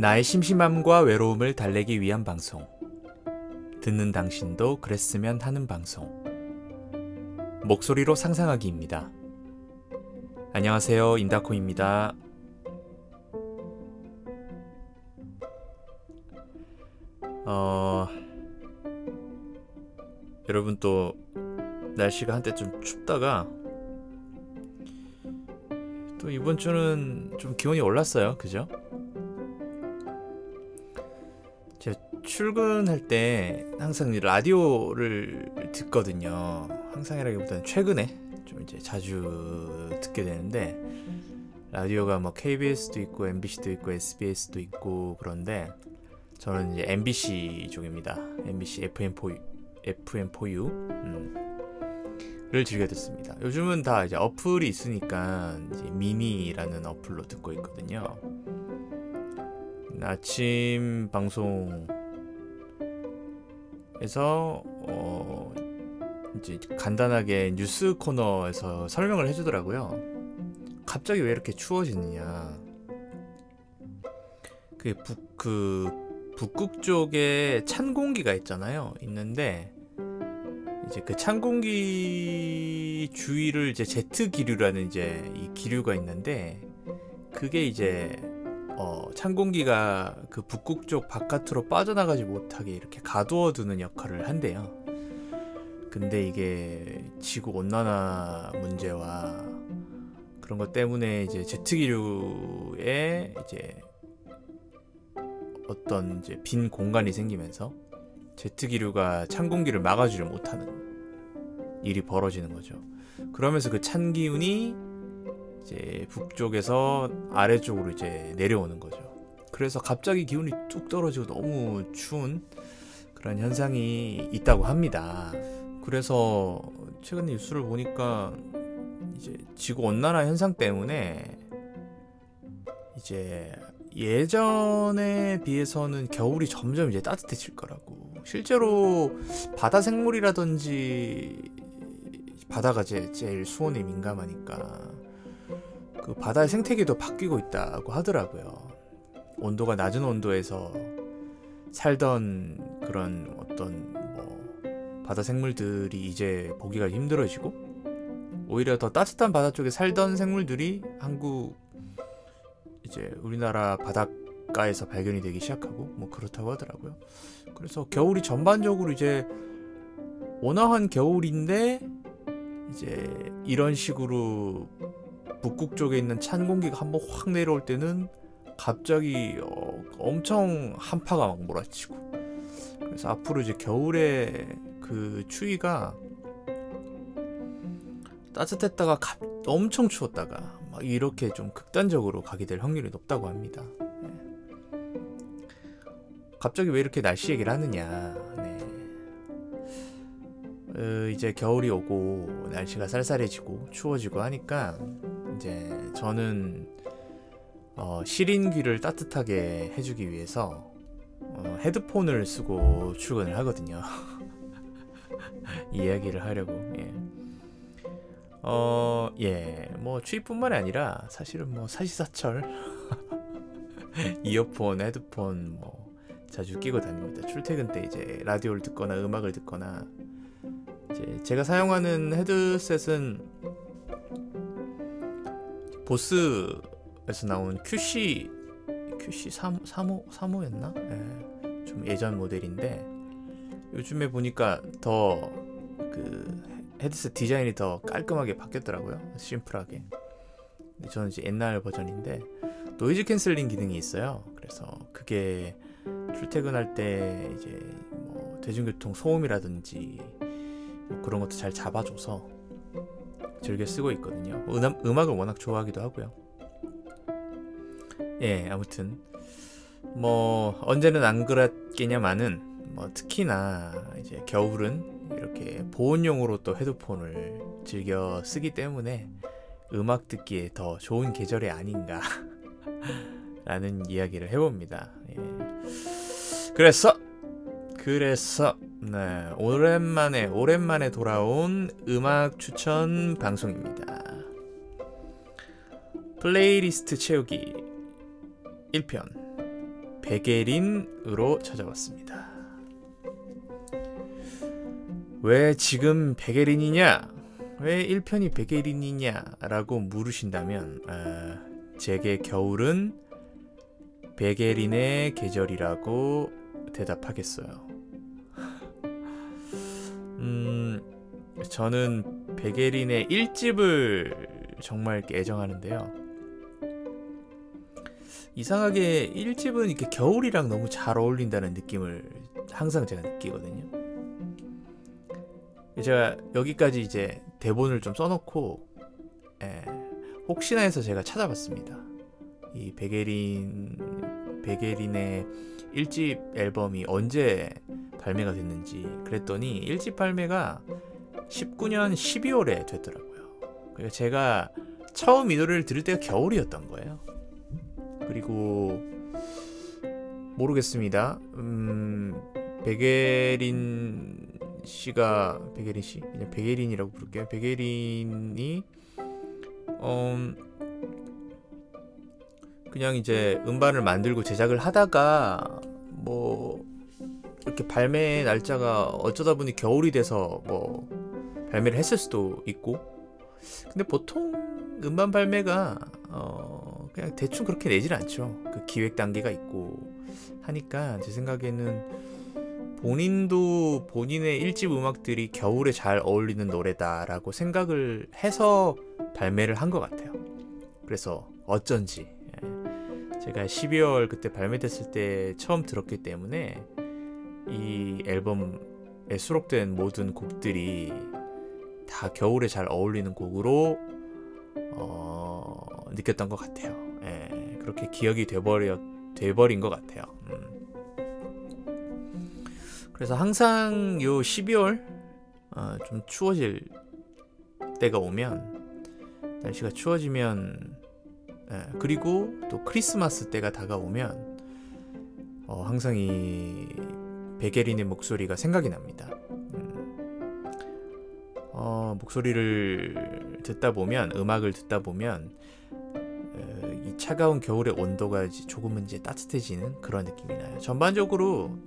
나의 심심함과 외로움을 달래기 위한 방송. 듣는 당신도 그랬으면 하는 방송. 목소리로 상상하기입니다. 안녕하세요. 인다코입니다. 어, 여러분 또 날씨가 한때 좀 춥다가 또 이번 주는 좀 기온이 올랐어요. 그죠? 출근할 때 항상 라디오를 듣거든요. 항상이라기보다는 최근에 좀 이제 자주 듣게 되는데 라디오가 뭐 KBS도 있고 MBC도 있고 SBS도 있고 그런데 저는 이제 MBC 쪽입니다. MBC FM4U, FM4U 음, 를 즐겨 듣습니다. 요즘은 다 이제 어플이 있으니까 이제 미니라는 어플로 듣고 있거든요. 아침 방송 에서 어 이제 간단하게 뉴스 코너에서 설명을 해주더라고요. 갑자기 왜 이렇게 추워지느냐. 그 북, 그 북극 쪽에 찬 공기가 있잖아요. 있는데 이제 그 찬 공기 주위를 이제 제트 기류라는 이제 이 기류가 있는데 그게 이제 어, 찬 공기가 그 북극 쪽 바깥으로 빠져나가지 못하게 이렇게 가두어 두는 역할을 한대요. 근데 이게 지구 온난화 문제와 그런 것 때문에 이제 제트 기류에 이제 어떤 이제 빈 공간이 생기면서 제트 기류가 찬 공기를 막아주지 못하는 일이 벌어지는 거죠. 그러면서 그 찬 기운이 이제 북쪽에서 아래쪽으로 이제 내려오는 거죠. 그래서 갑자기 기온이 뚝 떨어지고 너무 추운 그런 현상이 있다고 합니다. 그래서 최근 뉴스를 보니까 이제 지구 온난화 현상 때문에 이제 예전에 비해서는 겨울이 점점 이제 따뜻해질 거라고. 실제로 바다 생물이라든지 바다가 제, 제일 수온에 민감하니까 그 바다의 생태계도 바뀌고 있다고 하더라고요. 온도가 낮은 온도에서 살던 그런 어떤 뭐 바다 생물들이 이제 보기가 힘들어지고 오히려 더 따뜻한 바다 쪽에 살던 생물들이 한국 이제 우리나라 바닷가에서 발견이 되기 시작하고 뭐 그렇다고 하더라고요. 그래서 겨울이 전반적으로 이제 온화한 겨울인데 이제 이런 식으로 북극 쪽에 있는 찬 공기가 한번 확 내려올 때는 갑자기 어, 엄청 한파가 막 몰아치고 그래서 앞으로 이제 겨울에 그 추위가 따뜻했다가 갑, 엄청 추웠다가 막 이렇게 좀 극단적으로 가게 될 확률이 높다고 합니다. 네. 갑자기 왜 이렇게 날씨 얘기를 하느냐? 네. 어, 이제 겨울이 오고 날씨가 쌀쌀해지고 추워지고 하니까 이제 저는 어, 시린 귀를 따뜻하게 해주기 위해서 어, 헤드폰을 쓰고 출근을 하거든요. 이야기를 하려고. 예. 어, 예, 뭐 추위뿐만이 아니라 사실은 뭐 사시사철 이어폰, 헤드폰 뭐 자주 끼고 다닙니다. 출퇴근 때 이제 라디오를 듣거나 음악을 듣거나 이제 제가 사용하는 헤드셋은 보스에서 나온 QC QC 3 3호 3호였나? 예, 좀 예전 모델인데 요즘에 보니까 더 그 헤드셋 디자인이 더 깔끔하게 바뀌었더라고요. 심플하게. 저는 이제 옛날 버전인데 noise canceling 기능이 있어요. 그래서 그게 출퇴근할 때 이제 뭐 대중교통 소음이라든지 뭐 그런 것도 잘 잡아줘서 즐겨 쓰고 있거든요. 음악, 음악을 워낙 좋아하기도 하고요. 예, 아무튼 뭐 언제는 안 그랬겠냐마는 뭐 특히나 이제 겨울은 이렇게 보온용으로 또 헤드폰을 즐겨 쓰기 때문에 음악 듣기에 더 좋은 계절이 아닌가 라는 이야기를 해봅니다. 예. 그래서 그래서 네, 오랜만에 오랜만에 돌아온 음악 추천 방송입니다. 플레이리스트 채우기 1편 백예린으로 찾아왔습니다. 왜 지금 백예린이냐? 왜 1편이 백예린이냐? 라고 물으신다면 아, 제게 겨울은 백예린의 계절이라고 대답하겠어요. 음, 저는 베게린의 1집을 정말 애정하는데요. 이상하게 1집은 이렇게 겨울이랑 너무 잘 어울린다는 느낌을 항상 제가 느끼거든요. 제가 여기까지 이제 대본을 좀 써놓고 예, 혹시나 해서 제가 찾아봤습니다. 이 베게린 베게린의 1집 앨범이 언제 발매가 됐는지 그랬더니 1집 발매가 19년 12월에 됐더라고요. 그러니까 제가 처음 이 노래를 들을 때가 겨울이었던 거예요. 그리고 모르겠습니다. 음, 베게린 씨가 베게린 씨 그냥 베게린이라고 부를게요. 베게린이 음, 그냥 이제 음반을 만들고 제작을 하다가 뭐 이렇게 발매 날짜가 어쩌다 보니 겨울이 돼서 뭐 발매를 했을 수도 있고. 근데 보통 음반 발매가 어 그냥 대충 그렇게 내질 않죠. 그 기획 단계가 있고 하니까 제 생각에는 본인도 본인의 일집 음악들이 겨울에 잘 어울리는 노래다라고 생각을 해서 발매를 한 것 같아요. 그래서 어쩐지. 예. 제가 12월 그때 발매됐을 때 처음 들었기 때문에 이 앨범에 수록된 모든 곡들이 다 겨울에 잘 어울리는 곡으로 어, 느꼈던 것 같아요. 예, 그렇게 기억이 돼버려 돼버린 것 같아요. 음. 그래서 항상 요 12월 어, 좀 추워질 때가 오면 날씨가 추워지면 예, 그리고 또 크리스마스 때가 다가오면 어, 항상 이 베게린의 목소리가 생각이 납니다. 음, 어, 목소리를 듣다 보면 음악을 듣다 보면 어, 이 차가운 겨울의 온도가 조금은 이제 따뜻해지는 그런 느낌이 나요. 전반적으로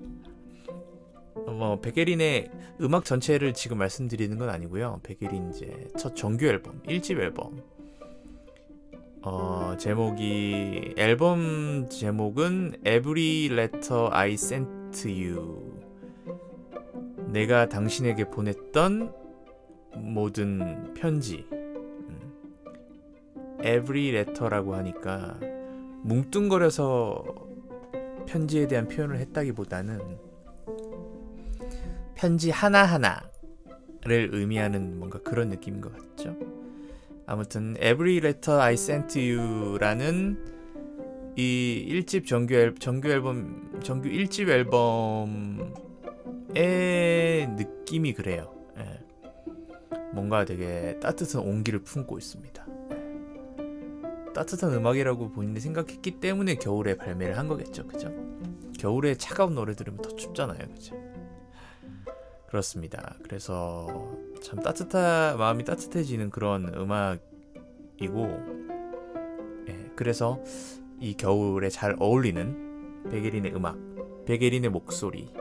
뭐 베게린의 음악 전체를 지금 말씀드리는 건 아니고요. 베게린 이제 첫 정규 앨범, 1집 앨범. 어, 제목이 앨범 제목은 Every Letter I Sent you. 내가 당신에게 보냈던 모든 편지. 음. every letter라고 하니까 뭉뚱거려서 편지에 대한 표현을 했다기보다는 편지 하나하나를 의미하는 뭔가 그런 느낌인 것 같죠. 아무튼 Every Letter I Sent You라는 이 1집 정규, 앨, 정규 앨범 정규 1집 앨범의 느낌이 그래요. 예. 뭔가 되게 따뜻한 온기를 품고 있습니다. 예. 따뜻한 음악이라고 본인이 생각했기 때문에 겨울에 발매를 한 거겠죠. 그죠? 겨울에 차가운 노래 들으면 더 춥잖아요. 그죠? 그렇습니다. 그래서 참 따뜻한 마음이 따뜻해지는 그런 음악이고 예, 그래서 이 겨울에 잘 어울리는 베게린의 음악, 베게린의 목소리,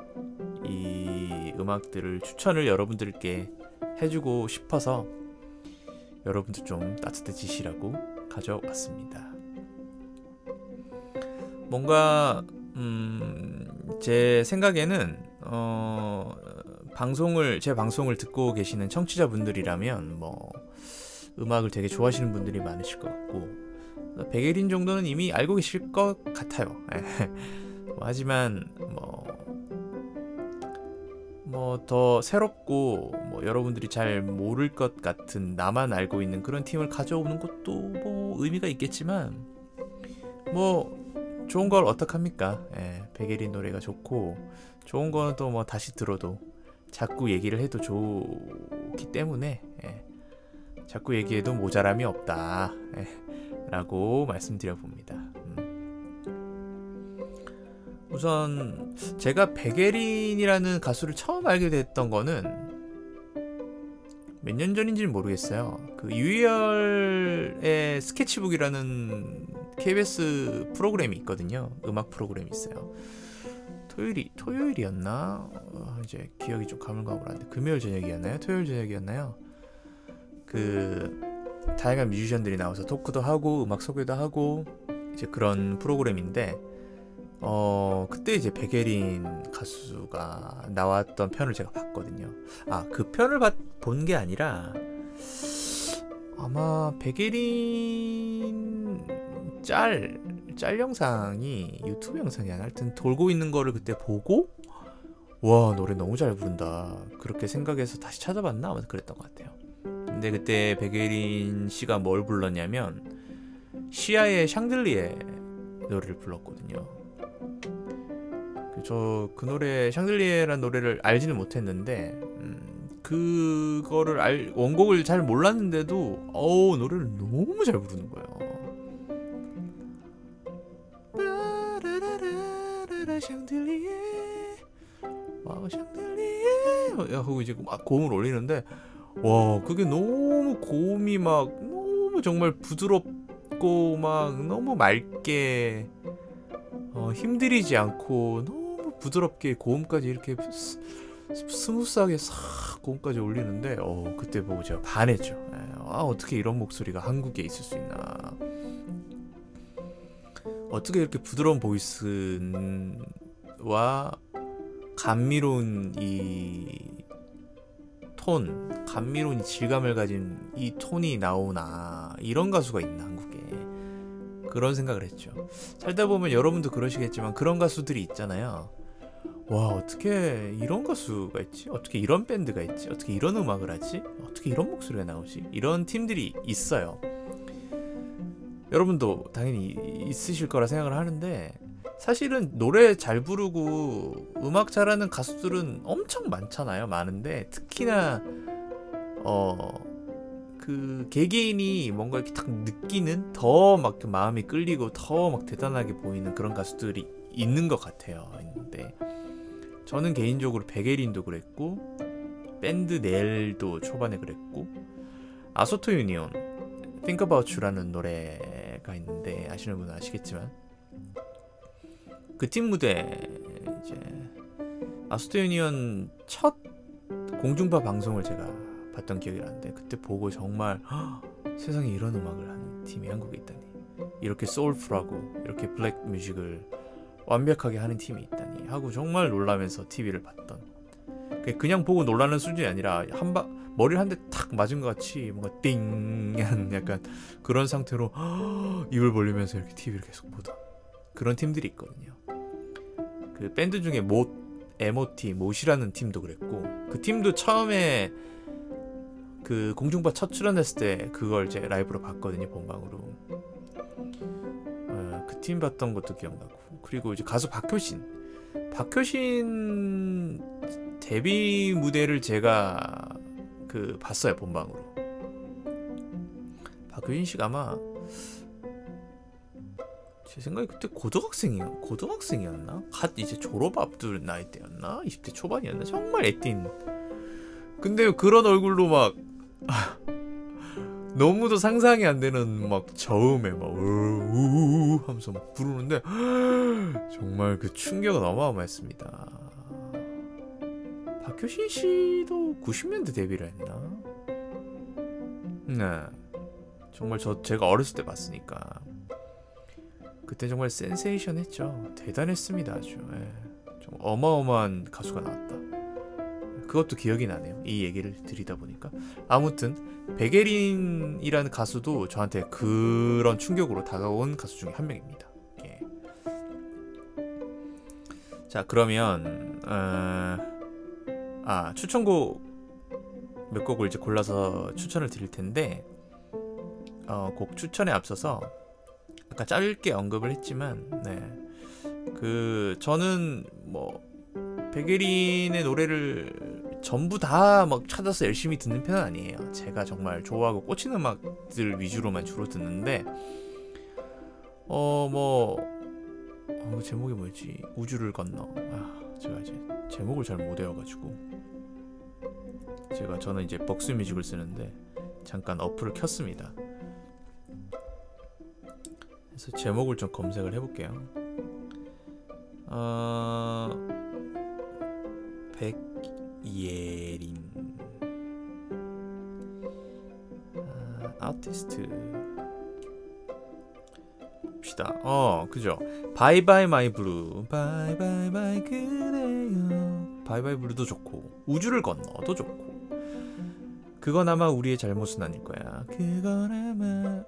이 음악들을 추천을 여러분들께 해주고 싶어서 여러분들 좀 따뜻해지시라고 가져왔습니다. 뭔가 음, 제 생각에는 어, 방송을 제 방송을 듣고 계시는 청취자분들이라면 뭐 음악을 되게 좋아하시는 분들이 많으실 것 같고 백예린 정도는 이미 알고 계실 것 같아요. 예. 뭐, 하지만 뭐 뭐 더 새롭고 뭐 여러분들이 잘 모를 것 같은 나만 알고 있는 그런 팀을 가져오는 것도 뭐 의미가 있겠지만 뭐 좋은 걸 어떡합니까? 예, 백예린 노래가 좋고 좋은 거는 또 뭐 다시 들어도 자꾸 얘기를 해도 좋기 때문에 예, 자꾸 얘기해도 모자람이 없다. 예. 라고 말씀드려 봅니다. 음. 우선 제가 베게린이라는 가수를 처음 알게 됐던 거는 몇 년 전인지는 모르겠어요. 그 유희열의 스케치북이라는 KBS 프로그램이 있거든요. 음악 프로그램이 있어요. 토요일이 토요일이었나? 어, 이제 기억이 좀 가물가물한데 금요일 저녁이었나요? 토요일 저녁이었나요? 그 다양한 뮤지션들이 나와서 토크도 하고 음악 소개도 하고 이제 그런 프로그램인데 어 그때 이제 백예린 가수가 나왔던 편을 제가 봤거든요. 아 그 편을 본 게 아니라 아마 백예린 짤, 짤 영상이 유튜브 영상이 아니라 하여튼 돌고 있는 거를 그때 보고 와 노래 너무 잘 부른다 그렇게 생각해서 다시 찾아봤나 아마 그랬던 것 같아요. 근데 그때 백예린 씨가 뭘 불렀냐면 시아의 샹들리에 노래를 불렀거든요. 저그 그 노래 샹들리에란 노래를 알지는 못했는데 음, 그거를 알 원곡을 잘 몰랐는데도 어우 노래를 너무 잘 부르는 거예요. 샹들리에 와 샹들리에 야 하고 이제 막 고음을 올리는데 와 그게 너무 고음이 막 너무 정말 부드럽고 막 너무 맑게 어, 힘들이지 않고 너무 부드럽게 고음까지 이렇게 스, smooth하게 싹 고음까지 올리는데 어 그때 보고 제가 반했죠. 에, 예, 아 어떻게 이런 목소리가 한국에 있을 수 있나. 어떻게 이렇게 부드러운 voice와 감미로운 이 톤, 감미로운 이 질감을 가진 이 톤이 나오나 이런 가수가 있나 한국에 그런 생각을 했죠. 살다 보면 여러분도 그러시겠지만 그런 가수들이 있잖아요. 와 어떻게 이런 가수가 있지? 어떻게 이런 밴드가 있지? 어떻게 이런 음악을 하지? 어떻게 이런 목소리가 나오지? 이런 팀들이 있어요. 여러분도 당연히 있으실 거라 생각을 하는데 사실은 노래 잘 부르고 음악 잘하는 가수들은 엄청 많잖아요. 많은데 특히나 어 그 개개인이 뭔가 이렇게 딱 느끼는 더막그 마음이 끌리고 더 막 대단하게 보이는 그런 가수들이 있는 것 같아요. 있는데 저는 개인적으로 베게린도 그랬고 밴드 넬도 초반에 그랬고 아소토 유니온 Think About You라는 노래가 있는데 아시는 분은 아시겠지만 그 팀 무대 이제 아소토 유니온 첫 공중파 방송을 제가 봤던 기억이 나는데 그때 보고 정말 허, 세상에 이런 음악을 하는 팀이 한국에 있다니 이렇게 소울풀하고 이렇게 블랙 뮤직을 완벽하게 하는 팀이 있다니 하고 정말 놀라면서 TV를 봤던. 그냥 보고 놀라는 수준이 아니라 한방 머리를 한 대 탁 맞은 것 같이 뭔가 띵한 약간 그런 상태로 입을 벌리면서 이렇게 TV를 계속 보던 그런 팀들이 있거든요. 그 밴드 중에 못 에모티 못이라는 팀도 그랬고 그 팀도 처음에 그 공중파 첫 출연했을 때 그걸 이제 라이브로 봤거든요 본방으로. 어, 그팀 봤던 것도 기억나고. 그리고 이제 가수 박효신. 박효신 데뷔 무대를 제가 그 봤어요 본방으로. 박효신 씨가 아마 제 생각에 그때 고등학생이요 고등학생이었나? 갓 이제 졸업 앞둘 나이 때였나? 20대 초반이었나? 정말 애띤. 근데 그런 얼굴로 막 아, 너무도 상상이 안 되는 막 저음에 막 우우 하면서 막 부르는데 정말 그 충격은 어마어마했습니다. 박효신 씨도 90년대 데뷔를 했나? 네. 정말 저 제가 어렸을 때 봤으니까 그때 정말 센세이션 했죠. 대단했습니다 아주. 예. 좀 어마어마한 가수가 나왔다. 그것도 기억이 나네요. 이 얘기를 드리다 보니까 아무튼 베게린이라는 가수도 저한테 그런 충격으로 다가온 가수 중에 한 명입니다. 예. 자 그러면 어... 아 추천곡 몇 곡을 이제 골라서 추천을 드릴 텐데 어, 곡 추천에 앞서서 아까 짧게 언급을 했지만 네. 그 저는 뭐 백예린의 노래를 전부 다 막 찾아서 열심히 듣는 편은 아니에요. 제가 정말 좋아하고 꽂히는 음악들 위주로만 주로 듣는데 어뭐 어, 그 제목이 뭐였지? 우주를 건너. 아, 제가 이제 제목을 잘 못 외워가지고 제가 저는 이제 벅스 뮤직을 쓰는데 잠깐 어플을 켰습니다. 그래서 제목을 좀 검색을 해볼게요. 어... 백예린 아, 아티스트 봅시다. 어, 그죠. 바이바이 마이 블루, 바이바이 마이 그대여, 바이바이 블루도 좋고 우주를 건너도 좋고 그건 아마 우리의 잘못은 아닐 거야. 그건 아마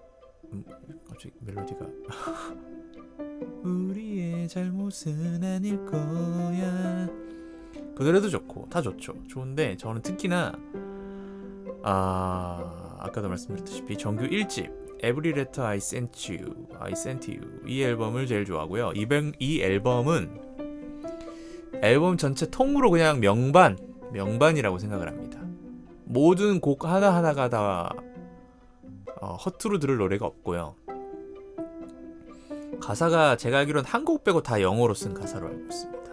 음, 갑자기 멜로디가 우리의 잘못은 아닐 거야. 그 노래도 좋고 다 좋죠. 좋은데 저는 특히나 아 아까도 말씀드렸다시피 정규 1집 Every Letter I Sent You, I Sent You 이 앨범을 제일 좋아하고요. 이, 이 앨범은 앨범 전체 통으로 그냥 명반 명반이라고 생각을 합니다. 모든 곡 하나 하나가 다 어, 허투루 들을 노래가 없고요. 가사가 제가 알기로는 한곡 빼고 다 영어로 쓴 가사로 알고 있습니다.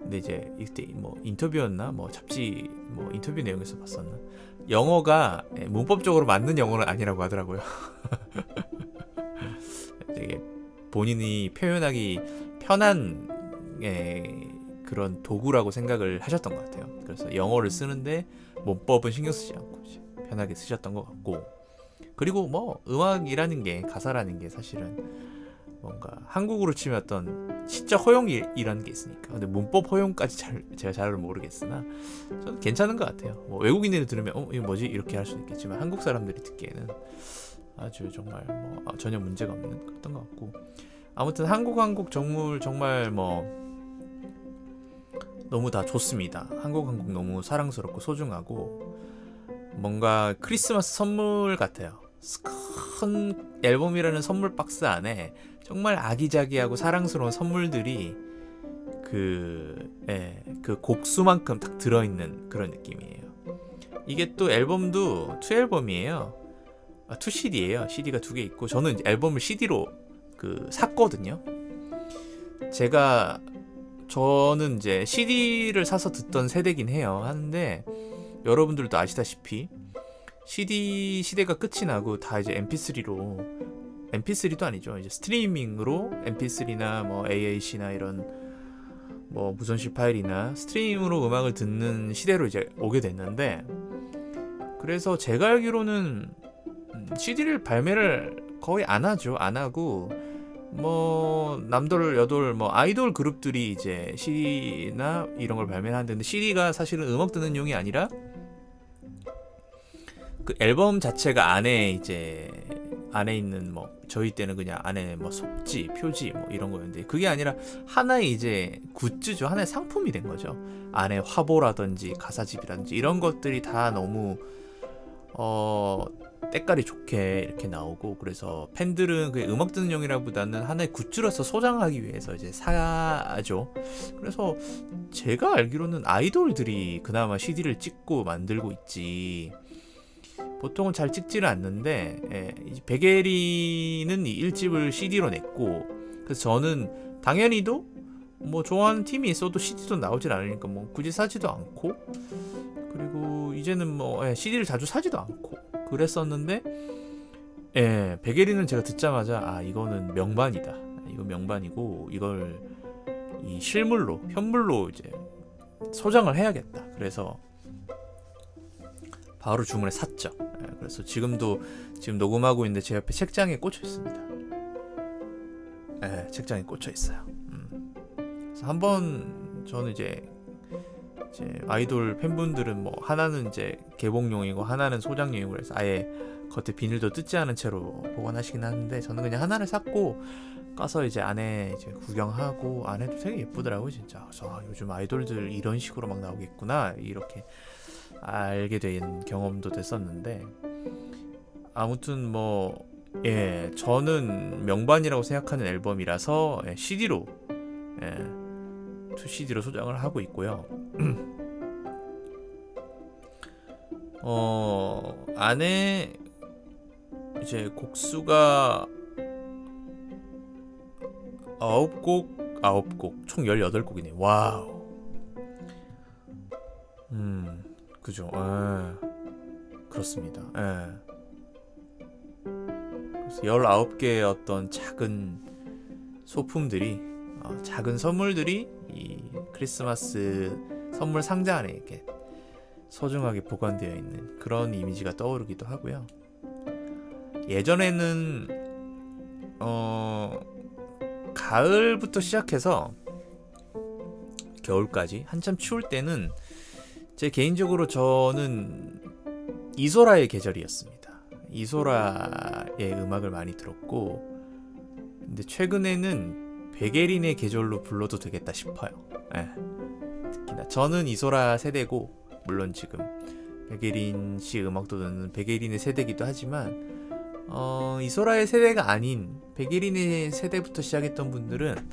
근데 이제 이때 뭐 인터뷰였나 뭐 잡지 뭐 인터뷰 내용에서 봤었나 영어가 예, 문법적으로 맞는 영어는 아니라고 하더라고요. 되게 본인이 표현하기 편한 예, 그런 도구라고 생각을 하셨던 것 같아요. 그래서 영어를 쓰는데 문법은 신경 쓰지 않고 편하게 쓰셨던 것 같고 그리고 뭐 음악이라는 게 가사라는 게 사실은 뭔가 한국으로 치면 어떤 시적 허용이라는 게 있으니까. 근데 문법 허용까지 잘 제가 잘 모르겠으나 저는 괜찮은 것 같아요. 뭐 외국인들이 들으면 어 이거 뭐지? 이렇게 할 수도 있겠지만 한국 사람들이 듣기에는 아주 정말 뭐 아, 전혀 문제가 없는 그랬던 것 같고. 아무튼 한국 한국 정물 정말 뭐 너무 다 좋습니다. 한국 한국 너무 사랑스럽고 소중하고 뭔가 크리스마스 선물 같아요 큰 앨범이라는 선물 박스 안에 정말 아기자기하고 사랑스러운 선물들이 그, 예, 그 곡수만큼 딱 들어있는 그런 느낌이에요. 이게 또 앨범도 two 앨범이에요. 아, two CD예요. CD가 두 개 있고 저는 앨범을 CD로 그 샀거든요. 제가 저는 이제 CD를 사서 듣던 세대긴 해요. 하는데 여러분들도 아시다시피 CD 시대가 끝이 나고 다 이제 MP3로 MP3도 아니죠. 이제 스트리밍으로 MP3나 뭐 AAC나 이런 뭐 무선실 파일이나 스트리밍으로 음악을 듣는 시대로 이제 오게 됐는데 그래서 제가 알기로는 CD를 발매를 거의 안 하죠. 안 하고 뭐 남돌 여돌 뭐 아이돌 그룹들이 이제 CD나 이런 걸 발매하는데 CD가 사실은 음악 듣는 용이 아니라 그 앨범 자체가 안에 이제 안에 있는 뭐 저희 때는 그냥 안에 뭐 속지, 표지 뭐 이런 거였는데 그게 아니라 하나의 이제 굿즈죠. 하나의 상품이 된 거죠. 안에 화보라든지 가사집이라든지 이런 것들이 다 너무 어 때깔이 좋게 이렇게 나오고 그래서 팬들은 그 음악 듣는 용이라보다는 하나의 굿즈로서 소장하기 위해서 이제 사죠. 그래서 제가 알기로는 아이돌들이 그나마 CD를 찍고 만들고 있지. 보통은 잘 찍지를 않는데 예, 베게리는 이 1집을 CD로 냈고 그래서 저는 당연히도 뭐 좋아하는 팀이 있어도 CD도 나오질 않으니까 뭐 굳이 사지도 않고 그리고 이제는 뭐 예, CD를 자주 사지도 않고 그랬었는데 예, 베게리는 제가 듣자마자 아 이거는 명반이다. 이거 명반이고 이걸 이 실물로 현물로 이제 소장을 해야겠다. 그래서 바로 주문해 샀죠. 예, 그래서 지금도 지금 녹음하고 있는데 제 옆에 책장에 꽂혀 있습니다. 네, 책장에 꽂혀 있어요. 음. 한번 저는 이제 이제 아이돌 팬분들은 뭐 하나는 이제 개봉용이고 하나는 소장용이고 그래서 아예 겉에 비닐도 뜯지 않은 채로 보관하시긴 하는데 저는 그냥 하나를 샀고 가서 이제 안에 이제 구경하고 안에도 되게 예쁘더라고요 진짜. 그래서 아, 요즘 아이돌들 이런 식으로 막 나오겠구나 이렇게 알게 된 경험도 됐었는데 아무튼 뭐 예, 저는 명반이라고 생각하는 앨범이라서 예, CD로 예, 2CD로 소장을 하고 있고요. 어, 안에 이제 곡수가 아홉 곡, 아홉 곡, 총 18곡이네. Wow. 음. 그죠. 예. 그렇습니다. 예. 그래서 19개의 어떤 작은 소품들이 어, 작은 선물들이 이 크리스마스 선물 상자 안에 이렇게 소중하게 보관되어 있는 그런 이미지가 떠오르기도 하고요. 예전에는 어 가을부터 시작해서 겨울까지 한참 추울 때는 제 개인적으로 저는 이소라의 계절이었습니다. 이소라의 음악을 많이 들었고 근데 최근에는 베게린의 계절로 불러도 되겠다 싶어요. 예. 특히나 저는 이소라 세대고 물론 지금 베게린 씨 음악도 듣는 베게린의 세대기도 하지만 어, 이소라의 세대가 아닌 베게린의 세대부터 시작했던 분들은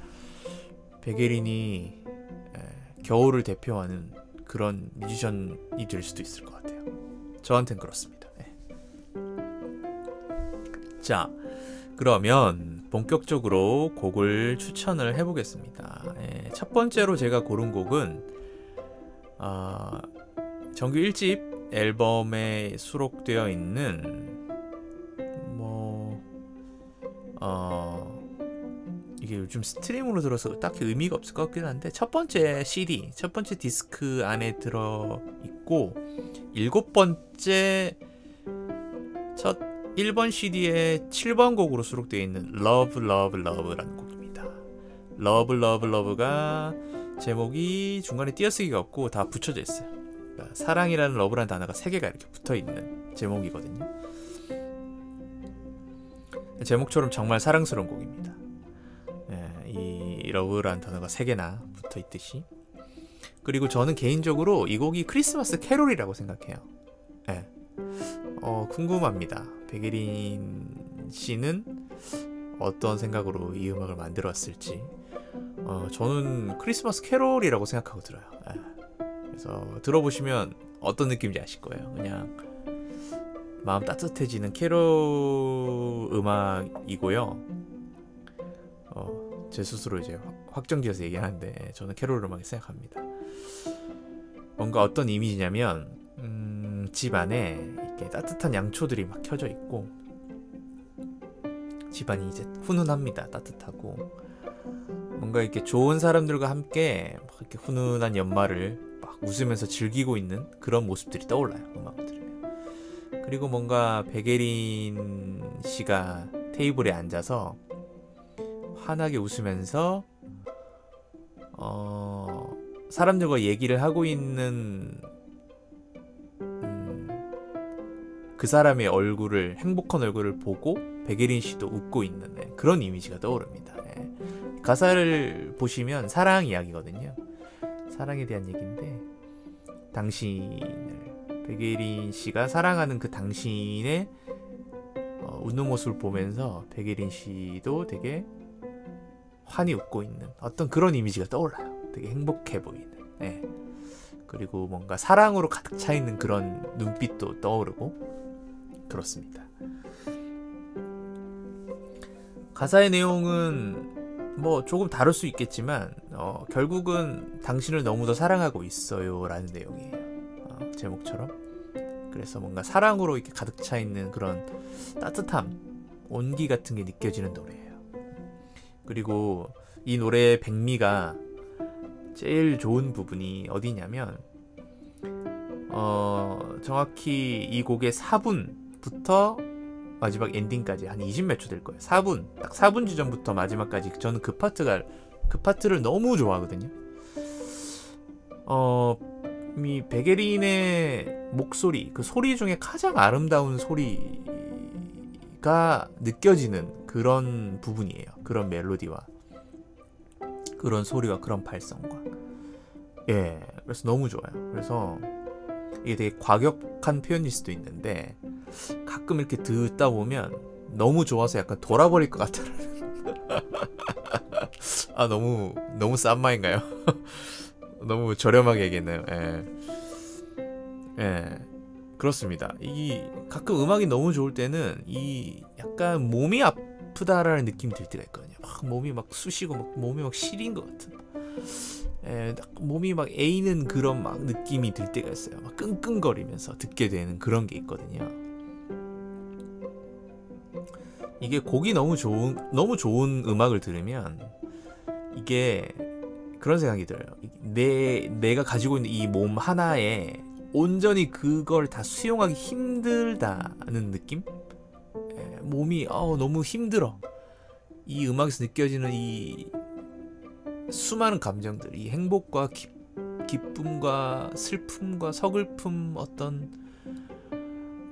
베게린이 에, 겨울을 대표하는 그런 뮤지션이 될 수도 있을 것 같아요. 저한텐 그렇습니다. 네. 자, 그러면 본격적으로 곡을 추천을 해보겠습니다. 예, 첫 번째로 제가 고른 곡은 어, 정규 1집 앨범에 수록되어 있는 뭐 어, 이게 요즘 스트리밍으로 들어서 딱히 의미가 없을 것 같긴 한데 첫 번째 CD, 첫 번째 디스크 안에 들어 있고 일곱 번째 첫 1번 CD의 7번 곡으로 수록되어 있는 Love Love Love라는 곡입니다. Love Love Love가 제목이 중간에 띄어쓰기가 없고 다 붙여져 있어요. 그러니까 사랑이라는 러브라는 단어가 세 개가 이렇게 붙어 있는 제목이거든요. 제목처럼 정말 사랑스러운 곡입니다. Love라는 단어가 세 개나 붙어 있듯이. 그리고 저는 개인적으로 이 곡이 크리스마스 캐롤이라고 생각해요. 예. 어, 궁금합니다. 백예린 씨는 어떤 생각으로 이 음악을 만들었을지. 어, 저는 크리스마스 캐롤이라고 생각하고 들어요. 예. 그래서 들어보시면 어떤 느낌인지 아실 거예요. 그냥 마음 따뜻해지는 캐롤 음악이고요. 어, 제 스스로 이제 확 정지어서 얘기하는데 저는 캐롤 음악이 생각합니다. 뭔가 어떤 이미지냐면 음, 집 안에 이렇게 따뜻한 양초들이 막 켜져 있고 집안이 이제 훈훈합니다. 따뜻하고 뭔가 이렇게 좋은 사람들과 함께 막 이렇게 훈훈한 연말을 막 웃으면서 즐기고 있는 그런 모습들이 떠올라요. 음악을 들으면. 그리고 뭔가 베게린 씨가 테이블에 앉아서 환하게 웃으면서 어, 사람들과 얘기를 하고 있는 음, 그 사람의 얼굴을 행복한 얼굴을 보고 베게린 씨도 웃고 있는 네, 그런 이미지가 떠오릅니다. 네. 가사를 보시면 사랑 이야기거든요. 사랑에 대한 얘기인데 당신을 백예린 씨가 사랑하는 그 당신의 어, 웃는 모습을 보면서 백예린 씨도 되게 환히 웃고 있는 어떤 그런 이미지가 떠올라요. 되게 행복해 보이는. 네. 그리고 뭔가 사랑으로 가득 차 있는 그런 눈빛도 떠오르고 그렇습니다. 가사의 내용은 뭐 조금 다를 수 있겠지만 어, 결국은 당신을 너무도 사랑하고 있어요라는 내용이에요. 어, 제목처럼. 그래서 뭔가 사랑으로 이렇게 가득 차 있는 그런 따뜻함, 온기 같은 게 느껴지는 노래예요. 그리고 이 노래의 백미가 제일 좋은 부분이 어디냐면 어, 정확히 이 곡의 4분부터 마지막 엔딩까지 한 20몇 초 될 거예요. 4분. 딱 4분 지점부터 마지막까지 저는 그 파트가 그 파트를 너무 좋아하거든요. 어, 이 베게린의 목소리, 그 소리 중에 가장 아름다운 소리 가 느껴지는 그런 부분이에요. 그런 멜로디와 그런 소리와 그런 발성과. 예, 그래서 너무 좋아요. 그래서 이게 되게 과격한 표현일 수도 있는데 가끔 이렇게 듣다 보면 너무 좋아서 약간 돌아버릴 것 같아요. 아 너무 너무 싼 마인가요? 너무 저렴하게 얘기했나요? 예. 예. 그렇습니다. 이 가끔 음악이 너무 좋을 때는 이 약간 몸이 아프다라는 느낌이 들 때가 있거든요. 막 몸이 막 쑤시고 막 몸이 막 시린 것 같은. 에, 몸이 막 에이는 그런 막 느낌이 들 때가 있어요. 막 끙끙거리면서 듣게 되는 그런 게 있거든요. 이게 곡이 너무 좋은 너무 좋은 음악을 들으면 이게 그런 생각이 들어요. 내 내가 가지고 있는 이 몸 하나에 온전히 그걸 다 수용하기 힘들다는 느낌? 에, 몸이 어, 너무 힘들어. 이 음악에서 느껴지는 이 수많은 감정들, 이 행복과 기, 기쁨과 슬픔과 서글픔 어떤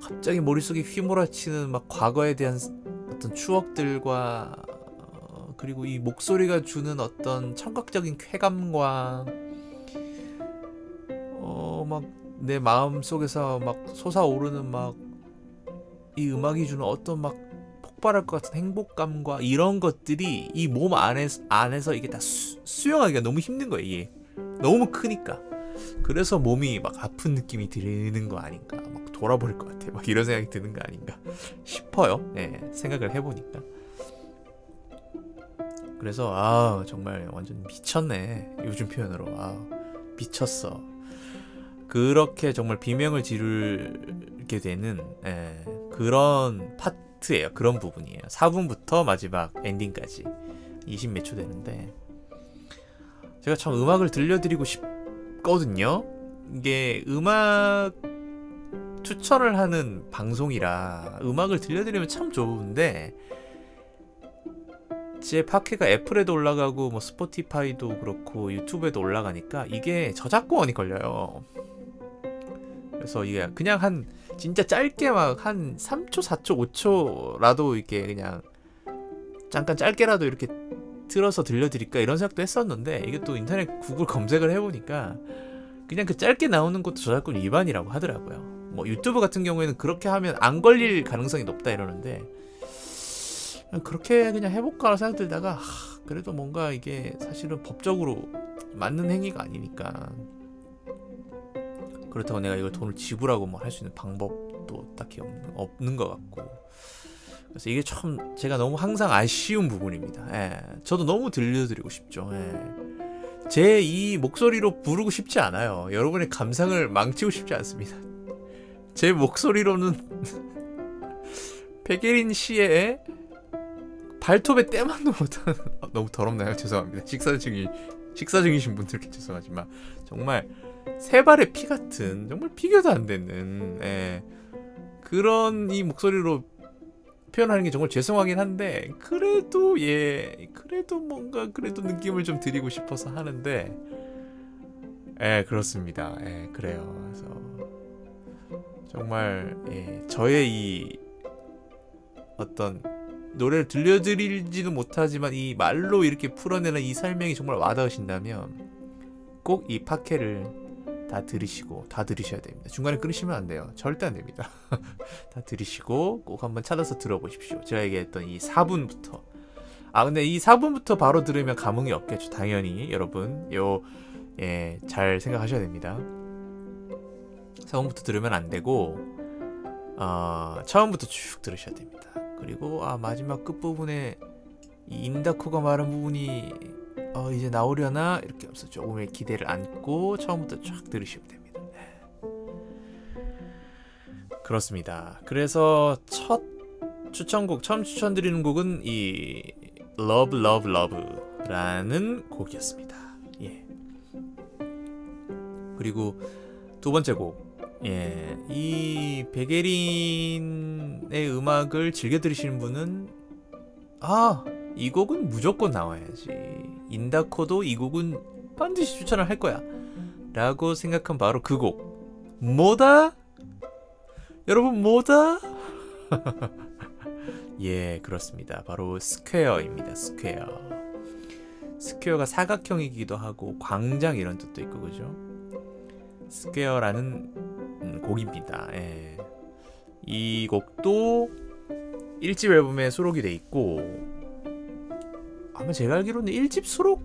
갑자기 머릿속에 휘몰아치는 막 과거에 대한 어떤 추억들과 어, 그리고 이 목소리가 주는 어떤 청각적인 쾌감과 어막 내 마음 속에서 막 솟아오르는 막 이 음악이 주는 어떤 막 폭발할 것 같은 행복감과 이런 것들이 이 몸 안에서 안에서 이게 다 수, 수용하기가 너무 힘든 거예요. 이게 너무 크니까. 그래서 몸이 막 아픈 느낌이 드는 거 아닌가. 막 돌아버릴 것 같아. 막 이런 생각이 드는 거 아닌가 싶어요. 네, 생각을 해보니까. 그래서 아 정말 완전 미쳤네. 요즘 표현으로 아 미쳤어. 그렇게 정말 비명을 지르게 되는 예, 그런 파트예요. 그런 부분이에요. 4분부터 마지막 엔딩까지 20몇 초 되는데 제가 참 음악을 들려드리고 싶거든요. 이게 음악 추천을 하는 방송이라 음악을 들려드리면 참 좋은데 제 팟캐가 애플에도 올라가고 뭐 스포티파이도 그렇고 유튜브에도 올라가니까 이게 저작권이 걸려요. 그래서 이게 그냥 한 진짜 짧게 막 한 3초, 4초, 5초라도 이렇게 그냥 잠깐 짧게라도 이렇게 틀어서 들려드릴까 이런 생각도 했었는데 이게 또 인터넷 구글 검색을 해보니까 그냥 그 짧게 나오는 것도 저작권 위반이라고 하더라고요. 뭐 유튜브 같은 경우에는 그렇게 하면 안 걸릴 가능성이 높다 이러는데 그렇게 그냥 해볼까 생각 들다가 하, 그래도 뭔가 이게 사실은 법적으로 맞는 행위가 아니니까 그렇다고 내가 이걸 돈을 지불하고 뭐 할 수 있는 방법도 딱히 없는, 없는 것 같고 그래서 이게 참 제가 너무 항상 아쉬운 부분입니다. 예, 저도 너무 들려드리고 싶죠. 예. 제이 목소리로 부르고 싶지 않아요. 여러분의 감상을 망치고 싶지 않습니다. 제 목소리로는 백예린 씨의 발톱에 때만도 못하는 아, 너무 더럽나요? 죄송합니다. 식사 중이 식사 중이신 분들께 죄송하지만 정말 세 발의 피 같은 정말 비교도 안 되는 예, 그런 이 목소리로 표현하는 게 정말 죄송하긴 한데 그래도 예 그래도 뭔가 그래도 느낌을 좀 드리고 싶어서 하는데 예 그렇습니다. 예 그래요. 그래서 정말 예 저의 이 어떤 노래를 들려드리지도 못하지만 이 말로 이렇게 풀어내는 이 설명이 정말 와닿으신다면 꼭이 팟캐를 다 들으시고 다 들으셔야 됩니다. 중간에 끊으시면 안 돼요. 절대 안 됩니다. 다 들으시고 꼭 한번 찾아서 들어보십시오. 제가 얘기했던 이 4분부터 아 근데 이 4분부터 바로 들으면 감흥이 없겠죠. 당연히 여러분 요예잘 생각하셔야 됩니다. 4분부터 들으면 안 되고 어, 처음부터 쭉 들으셔야 됩니다. 그리고 아 마지막 끝 부분에 이 인다코가 말한 부분이 어, 이제 나오려나 이렇게 하면서 조금의 기대를 안고 처음부터 쫙 들으시면 됩니다. 네. 그렇습니다. 그래서 첫 추천곡 처음 추천드리는 곡은 이 Love Love Love라는 곡이었습니다. 예. 그리고 두 번째 곡. 예. 이 백예린의 음악을 즐겨 들으시는 분은 아, 이 곡은 무조건 나와야지. 인다코도 이 곡은 반드시 추천을 할 거야. 라고 생각한 바로 그 곡. 뭐다? 여러분, 뭐다? 예, 그렇습니다. 바로 Square입니다. Square. 스퀘어가 사각형이기도 하고 광장 이런 뜻도 있고 그죠? Square라는 음, 곡입니다. 예. 이 곡도 1집 앨범에 수록이 돼 있고 아마 제가 알기로는 1집 수록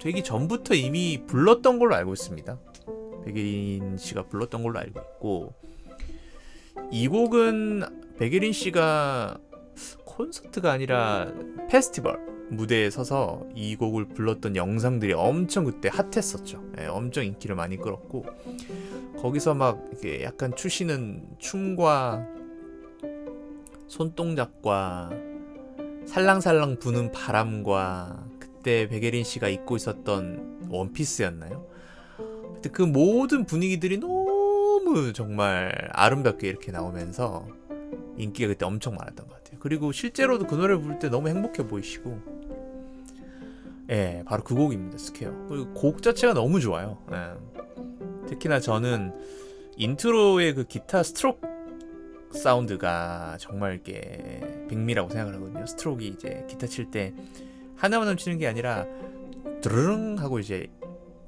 되기 전부터 이미 불렀던 걸로 알고 있습니다. 백예린 씨가 불렀던 걸로 알고 있고 이 곡은 백예린 씨가 콘서트가 아니라 페스티벌 무대에 서서 이 곡을 불렀던 영상들이 엄청 그때 핫했었죠. 예, 엄청 인기를 많이 끌었고 거기서 막 이게 약간 추시는 춤과 손동작과 살랑살랑 부는 바람과 그때 베게린 씨가 입고 있었던 원피스였나요? 그 모든 분위기들이 너무 정말 아름답게 이렇게 나오면서 인기가 그때 엄청 많았던 것 같아요. 그리고 실제로도 그 노래 부를 때 너무 행복해 보이시고, 예, 바로 그 곡입니다. Square. 그리고 곡 자체가 너무 좋아요. 예. 특히나 저는 intro의 그 기타 스트로크 사운드가 정말 이렇게 백미라고 생각을 하거든요. 스트로크 이제 기타 칠 때 하나만 치는 게 아니라 드르릉 하고 이제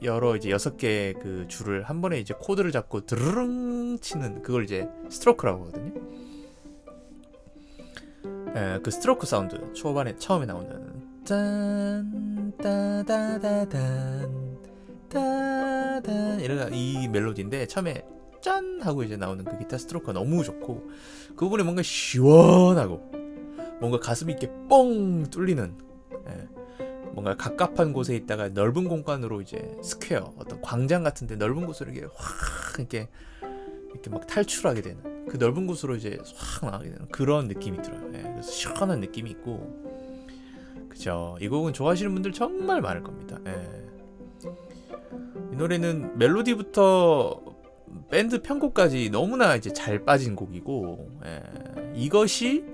여러 이제 여섯 개의 그 줄을 한 번에 이제 코드를 잡고 드르릉 치는 그걸 이제 스트로크라고 하거든요. 에, 그 스트로크 사운드 초반에 처음에 나오는 짠 따다다단 따단 이런 이 멜로디인데 처음에 짠 하고 이제 나오는 그 기타 스트로크가 너무 좋고 그 부분이 뭔가 시원하고 뭔가 가슴이 이렇게 뻥 뚫리는 예, 뭔가 갑갑한 곳에 있다가 넓은 공간으로 이제 square 어떤 광장 같은데 넓은 곳으로 이렇게 확 이렇게 이렇게 막 탈출하게 되는 그 넓은 곳으로 이제 확 나가게 되는 그런 느낌이 들어요. 예, 그래서 시원한 느낌이 있고 그죠. 이 곡은 좋아하시는 분들 정말 많을 겁니다. 예. 이 노래는 멜로디부터 밴드 편곡까지 너무나 이제 잘 빠진 곡이고 예, 이것이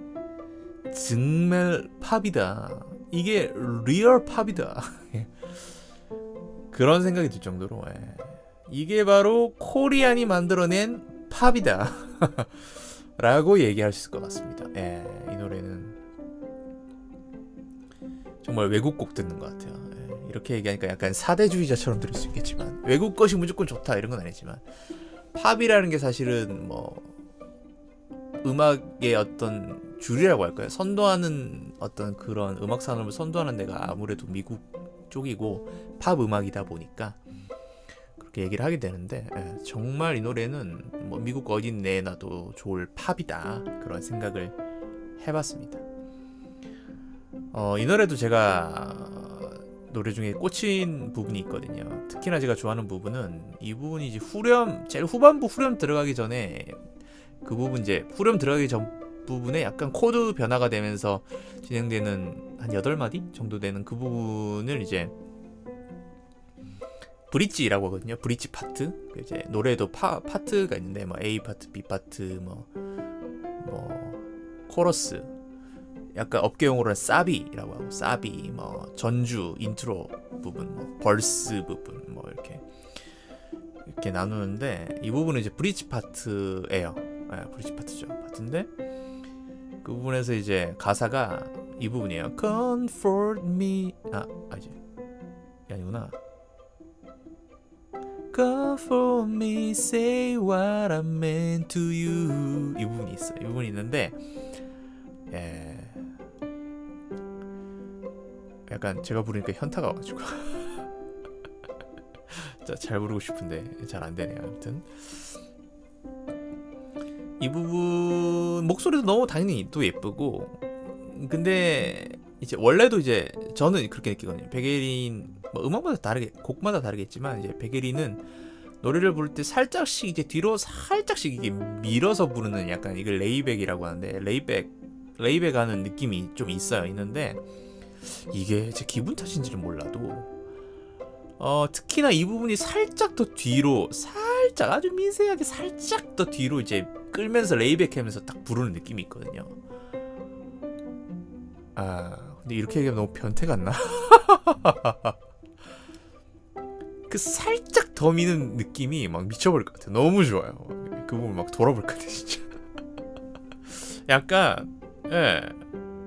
정말 팝이다. 이게 real 팝이다. 그런 생각이 들 정도로 예. 이게 바로 코리안이 만들어낸 팝이다. 라고 얘기할 수 있을 것 같습니다. 예, 이 노래는 정말 외국 곡 듣는 것 같아요. 예, 이렇게 얘기하니까 약간 사대주의자처럼 들을 수 있겠지만 외국 것이 무조건 좋다 이런 건 아니지만 팝이라는 게 사실은 뭐 음악의 어떤 줄이라고 할까요? 선도하는 어떤 그런 음악 산업을 선도하는 데가 아무래도 미국 쪽이고 팝 음악이다 보니까 그렇게 얘기를 하게 되는데 예, 정말 이 노래는 뭐 미국 어디 내놔도 좋을 팝이다 그런 생각을 해봤습니다. 어, 이 노래도 제가 노래 중에 꽂힌 부분이 있거든요. 특히나 제가 좋아하는 부분은 이 부분이 이제 후렴 제일 후반부 후렴 들어가기 전에 그 부분 이제 후렴 들어가기 전 부분에 약간 코드 변화가 되면서 진행되는 한 8마디 정도 되는 그 부분을 이제 브릿지라고 하거든요. 브릿지 파트. 그 이제 노래도 파, 파트가 있는데 뭐 A 파트, B 파트 뭐 뭐 코러스 약간 업계 용어로는 サビ라고 하고 サビ 뭐 전주 인트로 부분 뭐 verse 부분 뭐 이렇게 이렇게 나누는데 이 부분은 이제 브릿지 파트예요. 네, 브릿지 파트죠. 파트인데 그 부분에서 이제 가사가 이 부분이에요. Comfort me 아 아지 아니구나. Comfort me, say what I meant to you. 이 부분이 있어. 이 부분이 있는데 예. 약간 제가 부르니까 현타가 와가지고 잘 부르고 싶은데 잘 안 되네요. 아무튼 이 부분 목소리도 너무 당연히 또 예쁘고 근데 이제 원래도 이제 저는 그렇게 느끼거든요. 백예린 뭐 음악마다 다르게 곡마다 다르겠지만 이제 백예린은 노래를 부를 때 살짝씩 이제 뒤로 살짝씩 이게 밀어서 부르는 약간 이걸 레이백이라고 하는데 레이백 레이백 하는 느낌이 좀 있어요. 있는데 이게 제 기분 탓인지는 몰라도 어 특히나 이 부분이 살짝 더 뒤로 살짝 아주 미세하게 살짝 더 뒤로 이제 끌면서 레이백 하면서 딱 부르는 느낌이 있거든요. 아 근데 이렇게 얘기하면 너무 변태 같나? 그 살짝 더 미는 느낌이 막 미쳐버릴 것 같아. 너무 좋아요. 그 부분 막 돌아볼 것 같아 진짜. 약간 예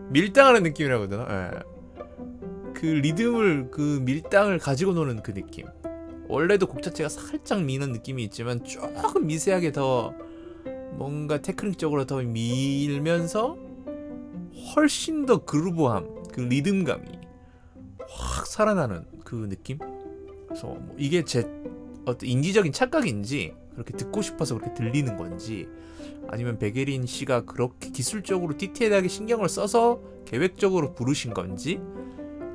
밀당하는 느낌이라고 해야 되나? 예. 그 리듬을 그 밀당을 가지고 노는 그 느낌. 원래도 곡 자체가 살짝 미는 느낌이 있지만 조금 미세하게 더 뭔가 테크닉적으로 더 밀면서 훨씬 더 그루브함, 그 리듬감이 확 살아나는 그 느낌. 그래서 뭐 이게 제 어떤 인지적인 착각인지 그렇게 듣고 싶어서 그렇게 들리는 건지 아니면 백예린 씨가 그렇게 기술적으로 디테일하게 신경을 써서 계획적으로 부르신 건지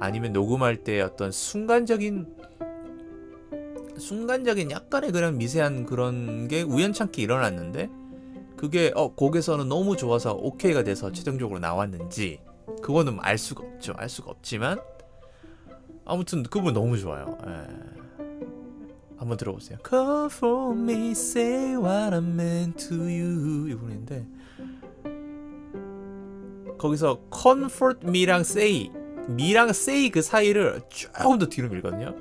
아니면 녹음할 때 어떤 순간적인 순간적인 약간의 그런 미세한 그런 게 우연찮게 일어났는데 그게 어 곡에서는 너무 좋아서 오케이가 돼서 최종적으로 나왔는지 그거는 알 수가 없죠. 알 수가 없지만 아무튼 그분 너무 좋아요. 예. 한번 들어보세요. Call for me, say what I meant to you 이분인데 거기서 comfort me랑 say me랑 say 그 사이를 조금 더 뒤로 밀거든요.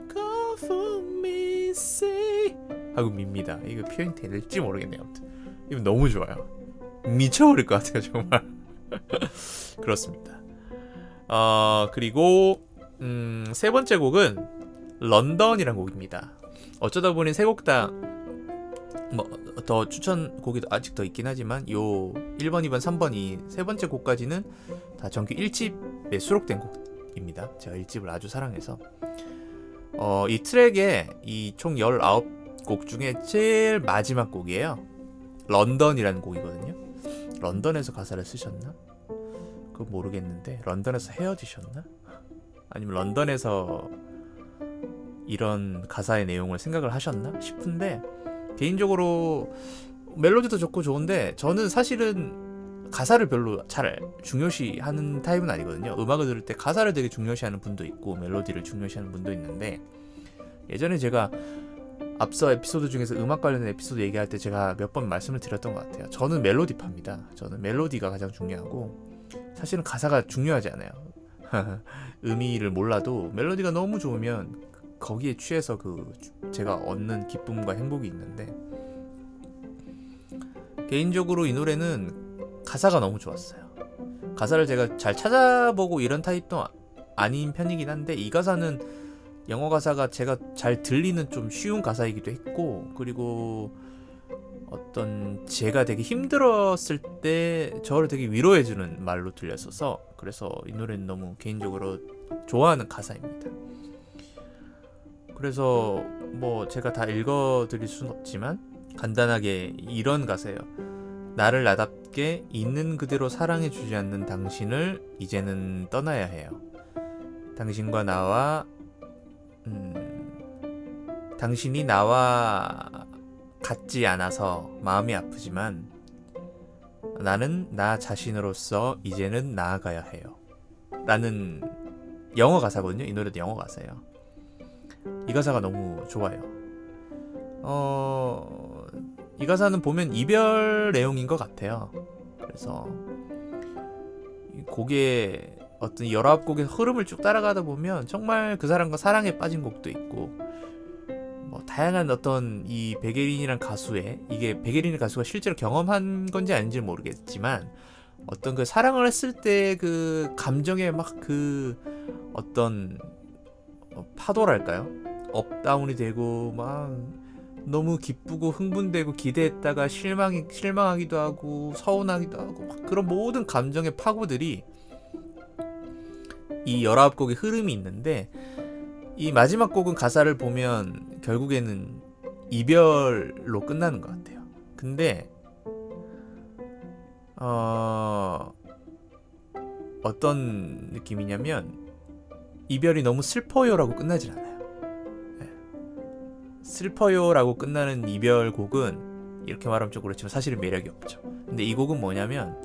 하고 밉니다. 이거 표현이 될지 모르겠네요. 아무튼 이거 너무 좋아요. 미쳐버릴 것 같아요 정말. 그렇습니다. 어 그리고 음, 세 번째 곡은 런던이란 곡입니다. 어쩌다 보니 세 곡 다 뭐 더 추천 곡이 아직 더 있긴 하지만 요 1번, 2번, 3번이 세 번째 곡까지는 다 정규 1집에 수록된 곡 입니다. 제가 1집을 아주 사랑해서 어, 이 트랙에 이 총 19곡 중에 제일 마지막 곡이에요. 런던이라는 곡이거든요. 런던에서 가사를 쓰셨나? 그거 모르겠는데 런던에서 헤어지셨나? 아니면 런던에서 이런 가사의 내용을 생각을 하셨나 싶은데 개인적으로 멜로디도 좋고 좋은데 저는 사실은 가사를 별로 잘 중요시하는 타입은 아니거든요. 음악을 들을 때 가사를 되게 중요시하는 분도 있고 멜로디를 중요시하는 분도 있는데 예전에 제가 앞서 에피소드 중에서 음악 관련된 에피소드 얘기할 때 제가 몇 번 말씀을 드렸던 것 같아요. 저는 멜로디파입니다. 저는 멜로디가 가장 중요하고 사실은 가사가 중요하지 않아요. 의미를 몰라도 멜로디가 너무 좋으면 거기에 취해서 그 제가 얻는 기쁨과 행복이 있는데 개인적으로 이 노래는 가사가 너무 좋았어요. 가사를 제가 잘 찾아보고 이런 타입도 아닌 편이긴 한데 이 가사는 영어 가사가 제가 잘 들리는 좀 쉬운 가사이기도 했고 그리고 어떤 제가 되게 힘들었을 때 저를 되게 위로해주는 말로 들렸어서 그래서 이 노래는 너무 개인적으로 좋아하는 가사입니다. 그래서 뭐 제가 다 읽어드릴 순 없지만 간단하게 이런 가사예요. 나를 나답게 있는 그대로 사랑해주지 않는 당신을 이제는 떠나야 해요. 당신과 나와 음, 당신이 나와 같지 않아서 마음이 아프지만 나는 나 자신으로서 이제는 나아가야 해요. 라는 영어 가사거든요. 이 노래도 영어 가사예요. 이 가사가 너무 좋아요. 어, 이 가사는 보면 이별 내용인 것 같아요. 그래서 곡의 어떤 19곡의 흐름을 쭉 따라가다 보면 정말 그 사람과 사랑에 빠진 곡도 있고 뭐 다양한 어떤 이 베게린이란 가수의 이게 베게린 가수가 실제로 경험한 건지 아닌지 모르겠지만 어떤 그 사랑을 했을 때 그 감정의 막 그 어떤 어, 파도랄까요? up down이 되고 막 너무 기쁘고 흥분되고 기대했다가 실망이 실망하기도 하고 서운하기도 하고 막 그런 모든 감정의 파고들이 이 19곡의 흐름이 있는데 이 마지막 곡은 가사를 보면 결국에는 이별로 끝나는 것 같아요. 근데 어 어떤 느낌이냐면 이별이 너무 슬퍼요라고 끝나질 않아요. 네. 슬퍼요라고 끝나는 이별 곡은 이렇게 말하면 좀 그렇지만 사실은 매력이 없죠. 근데 이 곡은 뭐냐면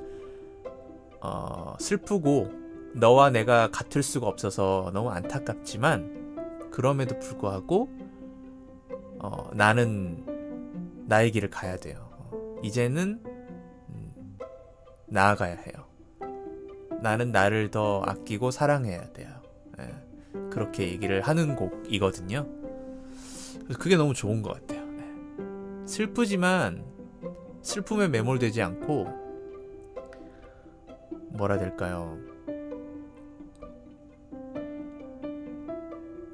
어, 슬프고 너와 내가 같을 수가 없어서 너무 안타깝지만 그럼에도 불구하고 어, 나는 나의 길을 가야 돼요. 이제는 음, 나아가야 해요. 나는 나를 더 아끼고 사랑해야 돼요. 예, 그렇게 얘기를 하는 곡이거든요. 그게 너무 좋은 것 같아요. 예. 슬프지만 슬픔에 매몰되지 않고 뭐라 될까요?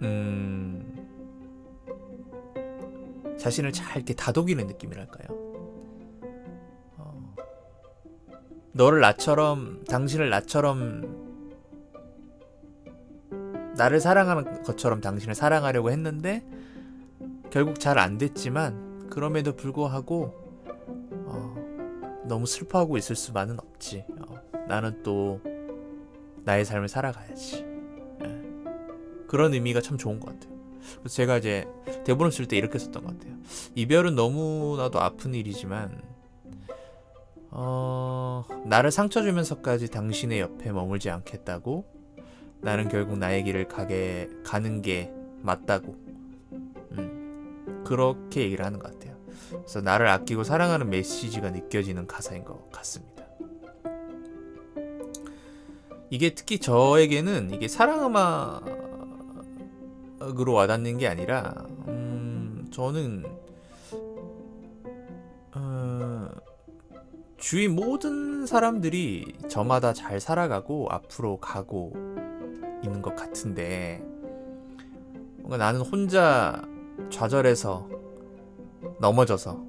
음, 자신을 잘 이렇게 다독이는 느낌이랄까요? 어, 너를 나처럼, 당신을 나처럼 나를 사랑하는 것처럼 당신을 사랑하려고 했는데 결국 잘 안 됐지만 그럼에도 불구하고 어, 너무 슬퍼하고 있을 수만은 없지. 어, 나는 또 나의 삶을 살아가야지. 예. 그런 의미가 참 좋은 것 같아요. 그래서 제가 이제 대본을 쓸 때 이렇게 썼던 것 같아요. 이별은 너무나도 아픈 일이지만 어, 나를 상처 주면서까지 당신의 옆에 머물지 않겠다고 나는 결국 나의 길을 가게 가는 게 맞다고 음, 그렇게 얘기를 하는 것 같아요. 그래서 나를 아끼고 사랑하는 메시지가 느껴지는 가사인 것 같습니다. 이게 특히 저에게는 이게 사랑 음악으로 와닿는 게 아니라 음, 저는 어, 주위 모든 사람들이 저마다 잘 살아가고 앞으로 가고 있는 것 같은데 뭔가 나는 혼자 좌절해서 넘어져서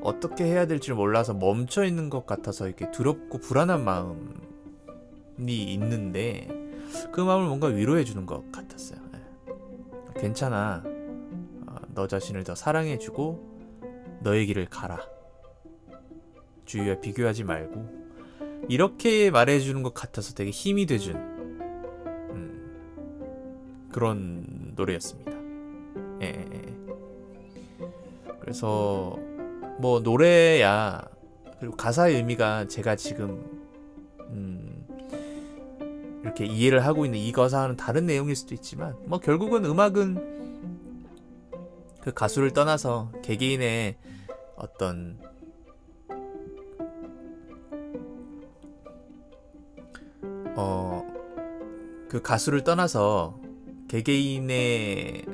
어떻게 해야 될지 몰라서 멈춰 있는 것 같아서 이렇게 두렵고 불안한 마음이 있는데 그 마음을 뭔가 위로해 주는 것 같았어요. 예. 괜찮아. 어, 너 자신을 더 사랑해주고 너의 길을 가라. 주위와 비교하지 말고 이렇게 말해주는 것 같아서 되게 힘이 돼준 음, 그런 노래였습니다. 예, 예, 예. 그래서 뭐 노래야 그리고 가사의 의미가 제가 지금 음, 이렇게 이해를 하고 있는 이 가사와는 다른 내용일 수도 있지만 뭐 결국은 음악은 그 가수를 떠나서 개개인의 어떤 어, 그 가수를 떠나서 개개인의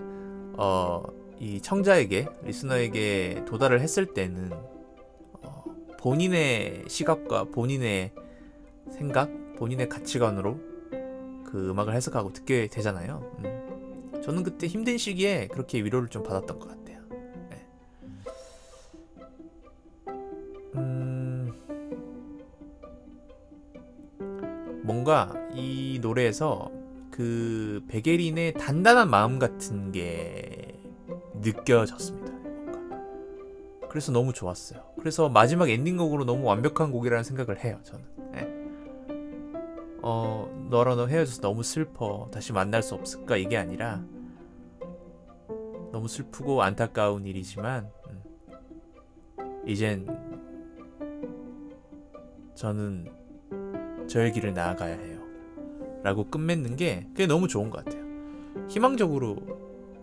어, 이 청자에게 리스너에게 도달을 했을 때는 어, 본인의 시각과 본인의 생각, 본인의 가치관으로 그 음악을 해석하고 듣게 되잖아요. 음. 저는 그때 힘든 시기에 그렇게 위로를 좀 받았던 것 같아요. 네. 음, 뭔가 이 노래에서 그 베게린의 단단한 마음 같은 게 느껴졌습니다. 뭔가. 그래서 너무 좋았어요. 그래서 마지막 엔딩곡으로 너무 완벽한 곡이라는 생각을 해요. 저는. 네. 어 너랑 너 헤어져서 너무 슬퍼. 다시 만날 수 없을까 이게 아니라 너무 슬프고 안타까운 일이지만 음, 이젠 저는 저의 길을 나아가야 해요. 라고 끝맺는 게 그게 너무 좋은 것 같아요. 희망적으로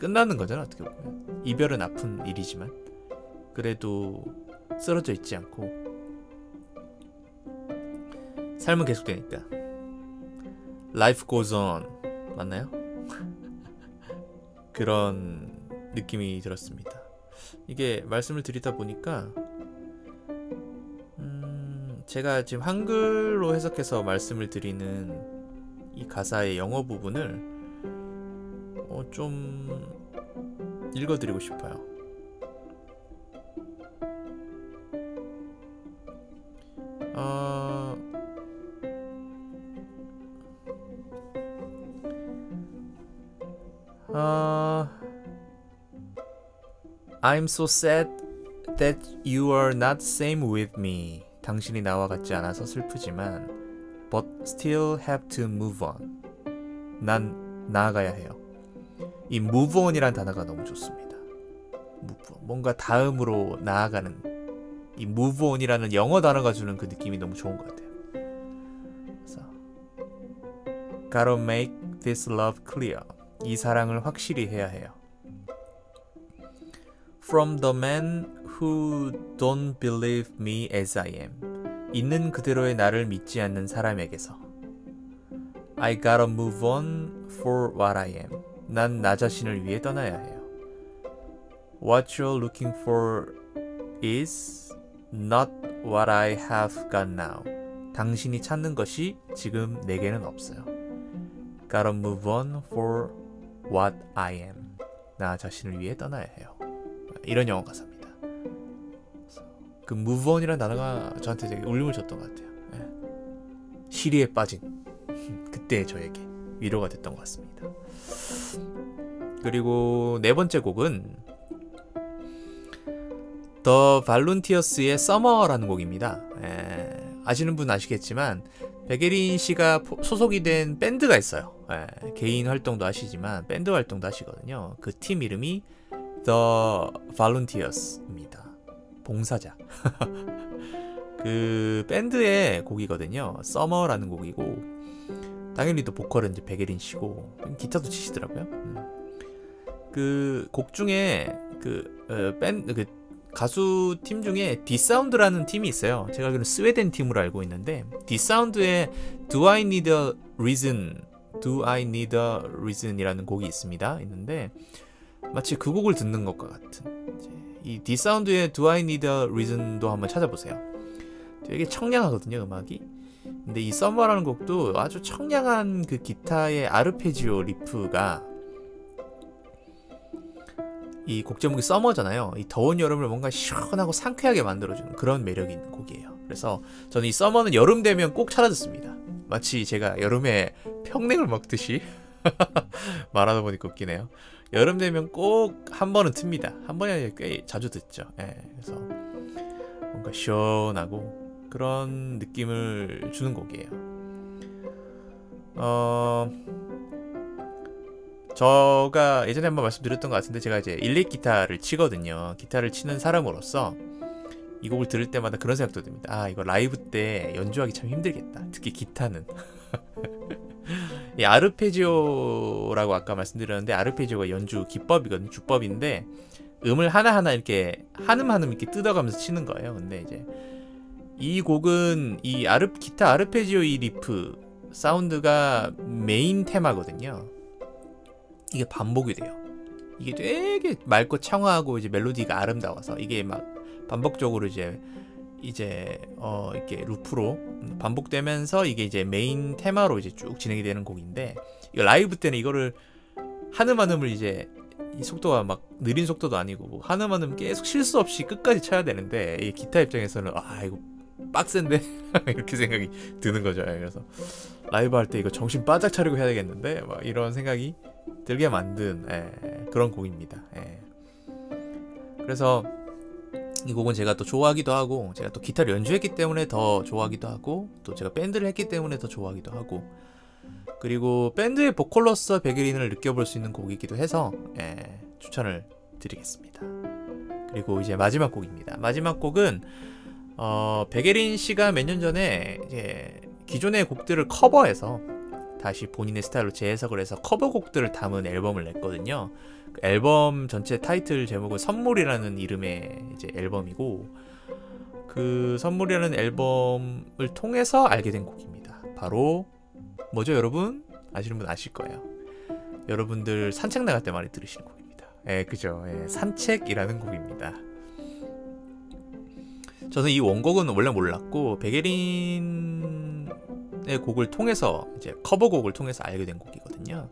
끝나는 거잖아, 어떻게 보면. 이별은 아픈 일이지만. 그래도 쓰러져 있지 않고. 삶은 계속되니까. Life goes on. 맞나요? 그런 느낌이 들었습니다. 이게 말씀을 드리다 보니까 음, 제가 지금 한글로 해석해서 말씀을 드리는 이 가사의 영어 부분을 어, 좀 읽어드리고 싶어요. 어... 어... I'm so sad that you are not same with me. 당신이 나와 같지 않아서 슬프지만 but still have to move on. 난 나아가야 해요. 이 move on이란 단어가 너무 좋습니다. move on. 뭔가 다음으로 나아가는 이 move on이라는 영어 단어가 주는 그 느낌이 너무 좋은 것 같아요. 그래서 Gotta make this love clear. 이 사랑을 확실히 해야 해요. From the man who don't believe me as I am. 있는 그대로의 나를 믿지 않는 사람에게서. I gotta move on for what I am. 난 나 자신을 위해 떠나야 해요. What you're looking for is not what I have got now. 당신이 찾는 것이 지금 내게는 없어요. Gotta move on for what I am. 나 자신을 위해 떠나야 해요. 이런 영어 가사입니다. 그 move on이라는 단어가 저한테 되게 울림을 줬던 것 같아요. 예. 시리에 빠진 그때 저에게 위로가 됐던 것 같습니다. 그리고 네 번째 곡은 더 발룬티어스의 서머라는 곡입니다. 예, 아시는 분 아시겠지만 베게린 씨가 소속이 된 밴드가 있어요. 예, 개인 활동도 하시지만 밴드 활동도 하시거든요. 그 팀 이름이 The Volunteers입니다. 봉사자. 그 밴드의 곡이거든요. Summer라는 곡이고 당연히 또 보컬은 이제 백예린 씨고 기타도 치시더라고요. 음. 그곡 중에 그 어, 그 가수 팀 중에 D'Sound라는 팀이 있어요. 제가 알기로는 스웨덴 팀으로 알고 있는데 D'Sound의 Do I Need a Reason, Do I Need a Reason이라는 곡이 있습니다. 있는데 마치 그 곡을 듣는 것과 같은 이 D'Sound의 Do I Need a Reason도 한번 찾아보세요. 되게 청량하거든요 음악이. 근데 이 Summer라는 곡도 아주 청량한 그 기타의 아르페지오 riff가 이 곡 제목이 Summer잖아요. 이 더운 여름을 뭔가 시원하고 상쾌하게 만들어주는 그런 매력이 있는 곡이에요. 그래서 저는 이 서머는 여름 되면 꼭 찾아 듣습니다. 마치 제가 여름에 평냉을 먹듯이 말하다 보니까 웃기네요. 여름 되면 꼭 한 번은 틉니다. 한 번이 아니라 꽤 자주 듣죠. 예, 그래서 뭔가 시원하고 그런 느낌을 주는 곡이에요. 어, 저가 예전에 한번 말씀드렸던 것 같은데 제가 이제 일렉 기타를 치거든요. 기타를 치는 사람으로서 이 곡을 들을 때마다 그런 생각도 듭니다. 아 이거 라이브 때 연주하기 참 힘들겠다. 특히 기타는. 이 아르페지오라고 아까 말씀드렸는데 아르페지오가 연주 기법이거든요. 주법인데 음을 하나하나 이렇게 한음 한음 이렇게 뜯어가면서 치는 거예요. 근데 이제 이 곡은 이 아르 기타 아르페지오 이 리프 사운드가 메인 테마거든요. 이게 반복이 돼요. 이게 되게 맑고 청아하고 이제 멜로디가 아름다워서 이게 막 반복적으로 이제 이제 어 이렇게 루프로 반복되면서 이게 이제 메인 테마로 이제 쭉 진행이 되는 곡인데 이거 라이브 때는 이거를 한 음 한 음을 이제 이 속도가 막 느린 속도도 아니고 뭐 한음 한 음 계속 실수 없이 끝까지 쳐야 되는데 이 기타 입장에서는 아 이거 빡센데 이렇게 생각이 드는 거죠. 그래서 라이브 할 때 이거 정신 바짝 차리고 해야 되겠는데 막 이런 생각이 들게 만든 예, 그런 곡입니다. 예. 그래서 이 곡은 제가 또 좋아하기도 하고 제가 또 기타를 연주했기 때문에 더 좋아하기도 하고 또 제가 밴드를 했기 때문에 더 좋아하기도 하고 그리고 밴드의 보컬로서 백예린을 느껴볼 수 있는 곡이기도 해서 예, 추천을 드리겠습니다. 그리고 이제 마지막 곡입니다. 마지막 곡은 어, 백예린 씨가 몇 년 전에 이제 기존의 곡들을 커버해서 다시 본인의 스타일로 재해석을 해서 커버곡들을 담은 앨범을 냈거든요. 그 앨범 전체 타이틀 제목은 선물이라는 이름의 이제 앨범이고 그 선물이라는 앨범을 통해서 알게 된 곡입니다. 바로 뭐죠, 여러분? 아시는 분 아실 거예요. 여러분들 산책 나갈 때 많이 들으시는 곡입니다. 예, 그죠. 예, 산책이라는 곡입니다. 저는 이 원곡은 원래 몰랐고 백예린 의 곡을 통해서 이제 커버곡을 통해서 알게 된 곡이거든요.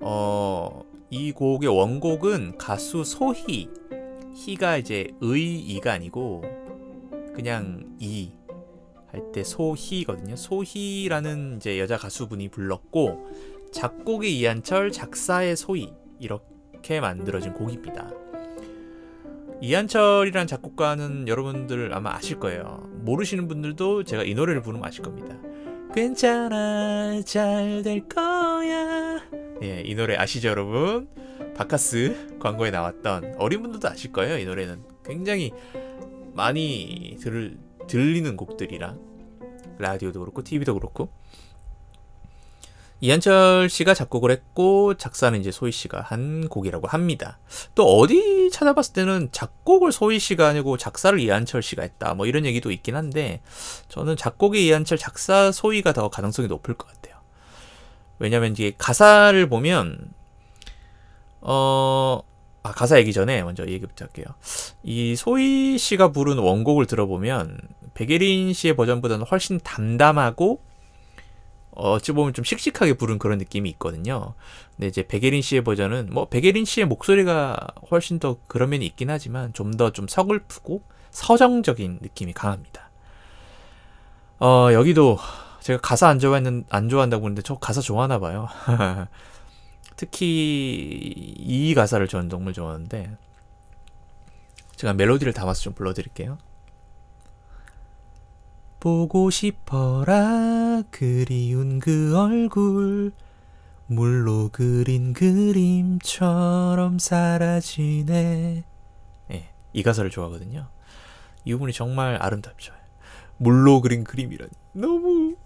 어, 이 곡의 원곡은 가수 소희 희가 이제 의이가 아니고 그냥 이 할 때 소희거든요. 소희라는 이제 여자 가수분이 불렀고 작곡이 이한철, 작사의 소희 이렇게 만들어진 곡입니다. 이한철이란 작곡가는 여러분들 아마 아실 거예요. 모르시는 분들도 제가 이 노래를 부르면 아실 겁니다. 괜찮아 잘 될 거야 예, 이 노래 아시죠 여러분? 바카스 광고에 나왔던 어린 분들도 아실 거예요 이 노래는 굉장히 많이 들, 들리는 곡들이라 라디오도 그렇고 TV도 그렇고 이한철 씨가 작곡을 했고 작사는 이제 소희 씨가 한 곡이라고 합니다. 또 어디 찾아봤을 때는 작곡을 소희 씨가 아니고 작사를 이한철 씨가 했다. 뭐 이런 얘기도 있긴 한데 저는 작곡이 이한철, 작사 소희가 더 가능성이 높을 것 같아요. 왜냐면 이게 가사를 보면 어 아, 가사 얘기 전에 먼저 얘기부터 할게요. 이 소희 씨가 부른 원곡을 들어보면 백예린 씨의 버전보다는 훨씬 담담하고 어찌 보면 좀 씩씩하게 부른 그런 느낌이 있거든요. 근데 이제 백예린 씨의 버전은 뭐 백예린 씨의 목소리가 훨씬 더 그런 면이 있긴 하지만 좀 더좀 좀 서글프고 서정적인 느낌이 강합니다. 어 여기도 제가 가사 안 좋아했는 안 좋아한다고 했는데 저 가사 좋아하나 봐요. 특히 이 가사를 저는 정말 좋아하는데 제가 멜로디를 담아서 좀 불러드릴게요. 보고 싶어라 그리운 그 얼굴 물로 그린 그림처럼 사라지네. 예, 이 가사를 좋아하거든요. 이 부분이 정말 아름답죠. 물로 그린 그림이라니. 너무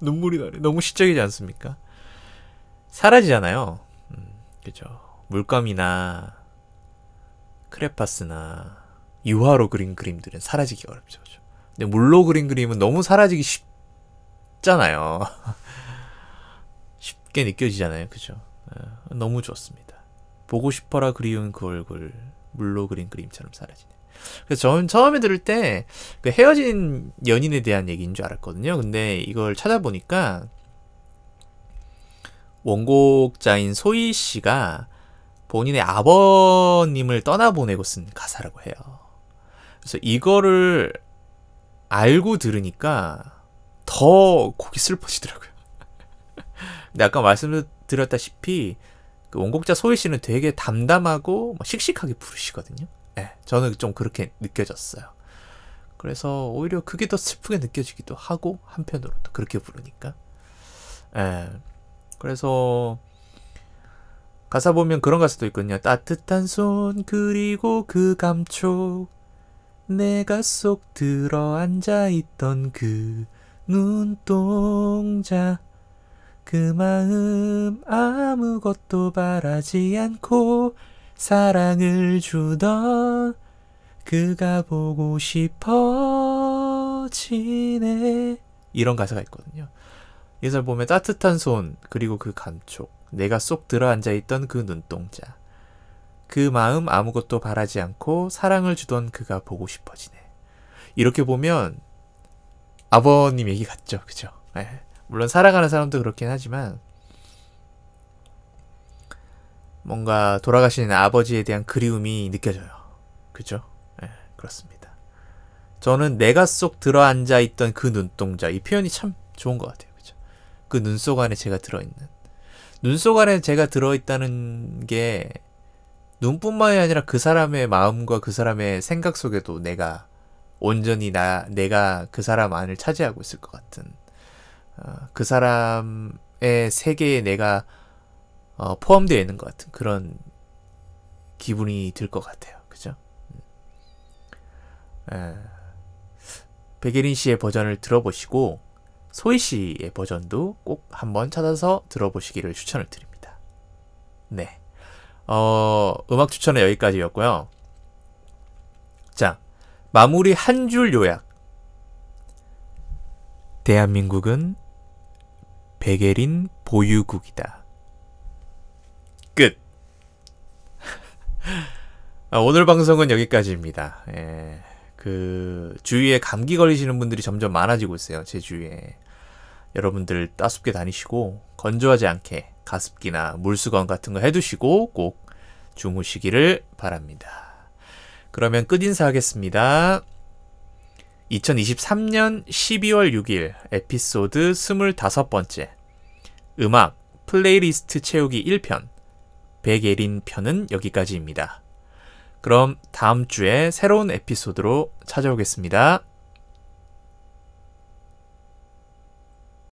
눈물이 나네. 너무 시적이지 않습니까? 사라지잖아요. 음, 그죠. 물감이나 크레파스나 유화로 그린 그림들은 사라지기 어렵죠. 그죠? 근데 물로 그린 그림은 너무 사라지기 쉽잖아요. 쉽게 느껴지잖아요. 그죠? 어, 너무 좋습니다. 보고 싶어라 그리운 그 얼굴 물로 그린 그림처럼 사라지네. 그래서 저는 처음에 들을 때 그 헤어진 연인에 대한 얘기인 줄 알았거든요. 근데 이걸 찾아보니까 원곡자인 소희 씨가 본인의 아버님을 떠나보내고 쓴 가사라고 해요. 그래서 이거를 알고 들으니까 더 곡이 슬퍼지더라고요. 근데 아까 말씀드렸다시피 그 원곡자 소희 씨는 되게 담담하고 씩씩하게 부르시거든요. 네, 저는 좀 그렇게 느껴졌어요. 그래서 오히려 그게 더 슬프게 느껴지기도 하고 한편으로 또 그렇게 부르니까. 예. 그래서 가사 보면 그런 가사도 있거든요. 따뜻한 손 그리고 그 감촉 내가 쏙 들어 앉아 있던 그 눈동자. 그 마음 아무것도 바라지 않고 사랑을 주던 그가 보고 싶어지네. 이런 가사가 있거든요. 이걸 보면 따뜻한 손 그리고 그 감촉. 내가 쏙 들어앉아 있던 그 눈동자 그 마음 아무것도 바라지 않고 사랑을 주던 그가 보고 싶어지네. 이렇게 보면 아버님 얘기 같죠, 그죠? 네. 물론 사랑하는 사람도 그렇긴 하지만 뭔가 돌아가시는 아버지에 대한 그리움이 느껴져요. 그죠? 네, 그렇습니다. 저는 내가 쏙 들어앉아 있던 그 눈동자 이 표현이 참 좋은 것 같아요. 그죠? 그 눈 속 안에 제가 들어있는 눈 속 안에 제가 들어있다는 게 눈뿐만이 아니라 그 사람의 마음과 그 사람의 생각 속에도 내가 온전히 나 내가 그 사람 안을 차지하고 있을 것 같은 어, 그 사람의 세계에 내가 어, 포함되어 있는 것 같은 그런 기분이 들 것 같아요. 그죠? 에, 음. 예. 백예린 씨의 버전을 들어보시고 소희 씨의 버전도 꼭 한번 찾아서 들어보시기를 추천을 드립니다. 네. 어, 음악 추천은 여기까지였고요. 자, 마무리 한 줄 요약. 대한민국은 백예린 보유국이다. 끝. 아, 오늘 방송은 여기까지입니다. 예, 그 주위에 감기 걸리시는 분들이 점점 많아지고 있어요. 제 주위에 여러분들 따숩게 다니시고 건조하지 않게 가습기나 물수건 같은 거 해두시고 꼭 주무시기를 바랍니다. 그러면 끝 인사 하겠습니다. 2023년 12월 6일 에피소드 25번째 음악 플레이리스트 채우기 1편 백예린 편은 여기까지입니다. 그럼 다음 주에 새로운 에피소드로 찾아오겠습니다.